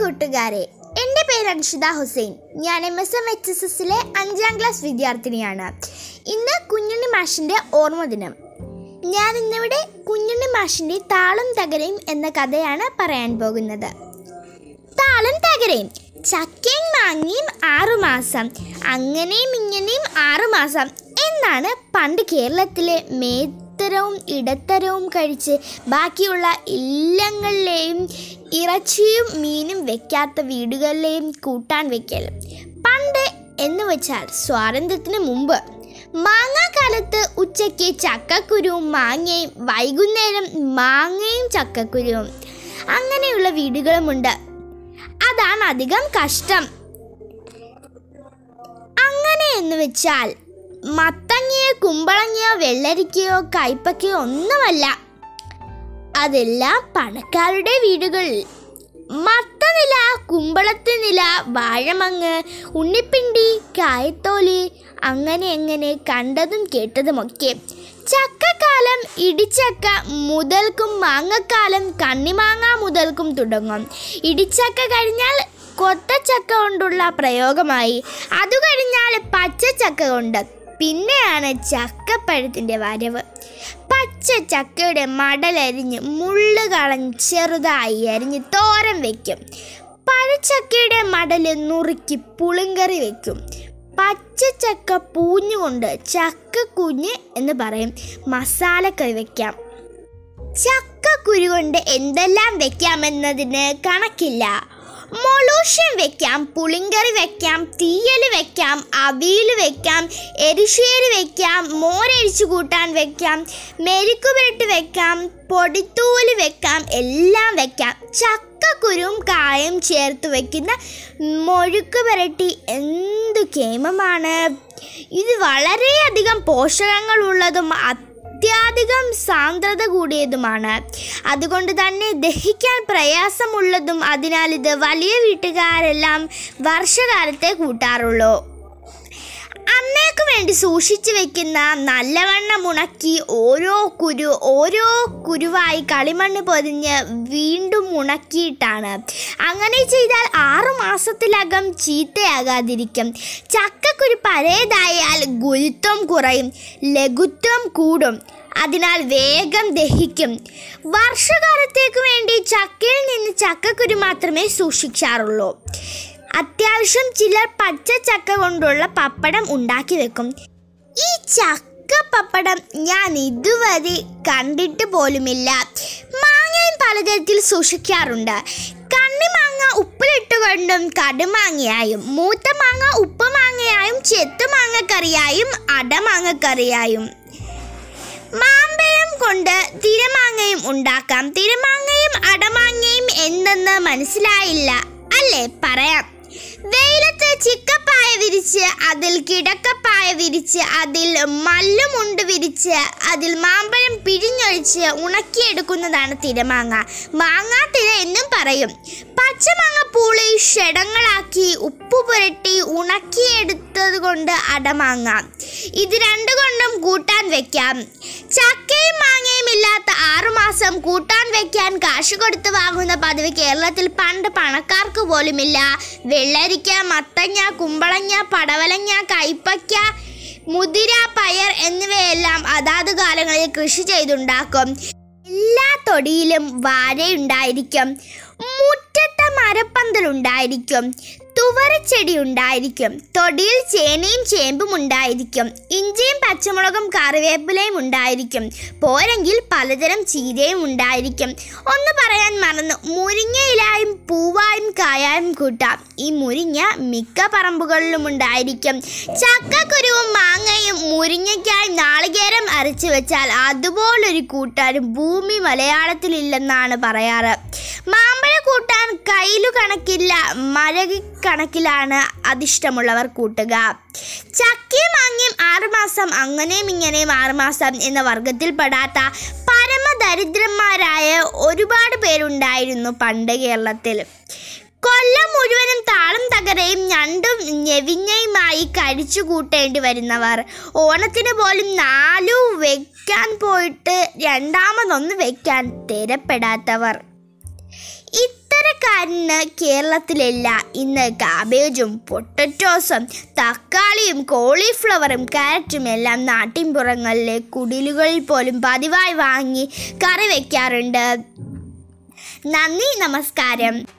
കൂട്ടുകാരെ എന്റെ പേര് അൻഷിത ഹുസൈൻ. ഞാൻ M S M H S എസിലെ അഞ്ചാം ക്ലാസ് വിദ്യാർത്ഥിനിയാണ്. ഇന്ന് കുഞ്ഞുണ്ണി മാഷിന്റെ ഓർമ്മ ദിനം. ഞാൻ ഇന്നിവിടെ കുഞ്ഞുണ്ണി മാഷിന്റെ താളം തകരയും എന്ന കഥയാണ് പറയാൻ പോകുന്നത്. താളം തകരയും ചക്കയും മാങ്ങയും ആറുമാസം അങ്ങനെയും ഇങ്ങനെയും ആറുമാസം എന്നാണ് പണ്ട് കേരളത്തിലെ മേത്തരവും ഇടത്തരവും കഴിച്ച് ബാക്കിയുള്ള ഇല്ലങ്ങളിലെയും ഇറച്ചിയും മീനും വെക്കാത്ത വീടുകളിലെയും കൂട്ടാൻ വെക്കൽ. പണ്ട് എന്ന് വെച്ചാൽ സ്വാതന്ത്ര്യത്തിന് മുമ്പ് മാങ്ങാക്കാലത്ത് ഉച്ചയ്ക്ക് ചക്കക്കുരുവും മാങ്ങയും വൈകുന്നേരം മാങ്ങയും ചക്കക്കുരുവും അങ്ങനെയുള്ള വീടുകളുമുണ്ട്. അതാണ് അധികം കഷ്ടം. അങ്ങനെ എന്ന് വെച്ചാൽ മത്തങ്ങയോ കുമ്പളങ്ങയോ വെള്ളരിക്കയോ കയ്പക്കയോ ഒന്നുമല്ല. അതെല്ലാം പണക്കാരുടെ വീടുകളിൽ മത്തനില കുമ്പളത്തിനില വാഴമങ്ങ് ഉണ്ണിപ്പിണ്ടി കായത്തോലി അങ്ങനെ എങ്ങനെ കണ്ടതും കേട്ടതുമൊക്കെ. ചക്കക്കാലം ഇടിച്ചക്ക മുതൽക്കും മാങ്ങക്കാലം കണ്ണിമാങ്ങ മുതൽക്കും തുടങ്ങും. ഇടിച്ചക്ക കഴിഞ്ഞാൽ കൊത്തച്ചക്ക കൊണ്ടുള്ള പ്രയോഗമായി. അത് കഴിഞ്ഞാൽ പച്ചച്ചക്ക കൊണ്ട് പിന്നെയാണ് ചക്കപ്പഴത്തിന്റെ വരവ്. പച്ച ചക്കയുടെ മടലരിഞ്ഞ് മുള്ള് കളഞ്ഞ് ചെറുതായി അരിഞ്ഞ് തോരൻ വയ്ക്കും പഴച്ചക്കയുടെ മടൽ നുറുക്കി പുളിങ്കറി വെക്കും. പച്ചച്ചക്ക പൂഞ്ഞുകൊണ്ട് ചക്ക കുഞ്ഞ് എന്ന് പറയും. മസാലക്കറി വയ്ക്കാം ചക്കക്കുരു കൊണ്ട് എന്തെല്ലാം വെക്കാമെന്നതിന് കണക്കില്ല. മൊളൂഷ്യൻ വെക്കാം പുളിങ്കറി വെക്കാം തീയൽ വെക്കാം അവിയൽ വെക്കാം എരിശ്ശേരി വെക്കാം മോരരിച്ചു കൂട്ടാൻ വെക്കാം മെരുക്കുപുരട്ട് വെക്കാം പൊടിത്തൂൽ വെക്കാം എല്ലാം വെക്കാം. ചക്കക്കുരും കായും ചേർത്ത് വെക്കുന്ന മൊഴുക്ക് പുരട്ടി എന്ത് കേമമാണ്? ഇത് വളരെയധികം പോഷകങ്ങളുള്ളതും അത്യാധികം സാന്ദ്രത കൂടിയതുമാണ്. അതുകൊണ്ട് തന്നെ ദഹിക്കാൻ പ്രയാസമുള്ളതും അതിനാൽ ഇത് വലിയ വീട്ടുകാരെല്ലാം വർഷകാലത്തെ കൂട്ടാറുള്ളൂ. അന്നേക്ക് വേണ്ടി സൂക്ഷിച്ചു വെക്കുന്ന നല്ലവണ്ണം ഉണക്കി ഓരോ കുരു ഓരോ കുരുവായി കളിമണ്ണ് പൊതിഞ്ഞ് വീണ്ടും ഉണക്കിയിട്ടാണ്. അങ്ങനെ ചെയ്താൽ ആറു മാസത്തിലകം ചീത്തയാകാതിരിക്കും. ചക്കക്കുരു പഴയതായാൽ ഗുരുത്വം കുറയും ലഘുത്വം കൂടും അതിനാൽ വേഗം ദഹിക്കും. വർഷകാലത്തേക്ക് വേണ്ടി ചക്കയിൽ നിന്ന് ചക്കക്കുരു മാത്രമേ സൂക്ഷിക്കാറുള്ളൂ. അത്യാവശ്യം ചിലർ പച്ച ചക്ക കൊണ്ടുള്ള പപ്പടം ഉണ്ടാക്കി വെക്കും. ഈ ചക്ക പപ്പടം ഞാൻ ഇതുവരെ കണ്ടിട്ട് പോലുമില്ല. മാങ്ങയും പലതരത്തിൽ സൂക്ഷിക്കാറുണ്ട്. കണ്ണിമാങ്ങ ഉപ്പിലിട്ടുകൊണ്ടും കടുമാങ്ങയായും മൂത്ത മാങ്ങ ഉപ്പ് മാങ്ങയായും ചെത്തുമാങ്ങക്കറിയായും അടമാങ്ങക്കറിയായും മാമ്പഴം കൊണ്ട് തിരമാങ്ങയും ഉണ്ടാക്കാം. തിരമാങ്ങയും അടമാങ്ങയും എന്തെന്ന് മനസ്സിലായില്ല. അല്ലേ? പറയാം. വിരിച്ച് അതിൽ കിടക്കപ്പായ വിരിച്ച് അതിൽ മല്ലുമുണ്ട് വിരിച്ച് അതിൽ മാമ്പഴം പിഴിഞ്ഞൊഴിച്ച് ഉണക്കിയെടുക്കുന്നതാണ് തിരമാങ്ങ. മാങ്ങാത്തിര എന്നും പറയും. പച്ചമാങ്ങ പൂളി ഷടങ്ങളാക്കി ഉപ്പ് പുരട്ടി ഉണക്കിയെടുത്തത് കൊണ്ട് അടമാങ്ങ. ഇത് രണ്ടു കൊണ്ടും കൂട്ടാൻ വെക്കാം. ചക്കയും ഇല്ലാത്ത ആറുമാസം കൂട്ടാൻ വെക്കാൻ കാശ് കൊടുത്ത് വാങ്ങുന്ന പതിവ് കേരളത്തിൽ പണ്ട് പണക്കാർക്ക് പോലുമില്ല. വെള്ളരിക്ക മത്തങ്ങ കുമ്പളങ്ങ പടവലങ്ങ കൈപ്പയ്ക്ക മുതിര പയർ എന്നിവയെല്ലാം അതാത് കാലങ്ങളിൽ കൃഷി ചെയ്തുണ്ടാക്കും. എല്ലാ തൊടിയിലും വാഴയുണ്ടായിരിക്കും. മുറ്റത്തെ മരപ്പന്തലുണ്ടായിരിക്കും. തുവരച്ചെടി ഉണ്ടായിരിക്കും തൊടിയിൽ ചേനയും ചേമ്പും ഉണ്ടായിരിക്കും. ഇഞ്ചിയും പച്ചമുളകും കറിവേപ്പിലയും ഉണ്ടായിരിക്കും. പോരെങ്കിൽ പലതരം ചീരയും ഉണ്ടായിരിക്കും. ഒന്ന് പറയാൻ മറന്നു. മുരിങ്ങയിലായും പൂവായും കായായും കൂട്ടാം. ഈ മുരിങ്ങ മിക്ക പറമ്പുകളിലും ഉണ്ടായിരിക്കും. ചക്കക്കുരുവും മാങ്ങയും മുരിങ്ങയ്ക്കായി നാളികേരം അരച്ചു വെച്ചാൽ അതുപോലൊരു കൂട്ടാനും ഭൂമി മലയാളത്തിലില്ലെന്നാണ് പറയാറ്. മാമ്പഴ കൂട്ടാൻ കയ്യിലു കണക്കില്ല മരകി കണക്കിലാണ് അതിഷ്ടമുള്ളവർ കൂട്ടുക. ചക്കയും മാങ്ങയും ആറുമാസം അങ്ങനെയും ഇങ്ങനെയും ആറുമാസം എന്ന വർഗത്തിൽപ്പെടാത്ത പരമദരിദ്രന്മാരായ ഒരുപാട് പേരുണ്ടായിരുന്നു പണ്ട് കേരളത്തിൽ. കൊല്ലം മുഴുവനും താളം തകരയും ഞണ്ടും ഞെവിഞ്ഞയുമായി കഴിച്ചു കൂട്ടേണ്ടി വരുന്നവർ. ഓണത്തിന് പോലും നാലു വെക്കാൻ പോയിട്ട് രണ്ടാമതൊന്ന് വെക്കാൻ തരപ്പെടാത്തവർ. കേരളത്തിലല്ല കേരളത്തിലില്ല ഇന്ന് കാബേജും പൊട്ടറ്റോസും തക്കാളിയും കോളിഫ്ലവറും കാരറ്റും എല്ലാം നാട്ടിൻപുറങ്ങളിലെ കുടിലുകളിൽ പോലും പതിവായി വാങ്ങി കറി വയ്ക്കാറുണ്ട് നന്ദി നമസ്കാരം.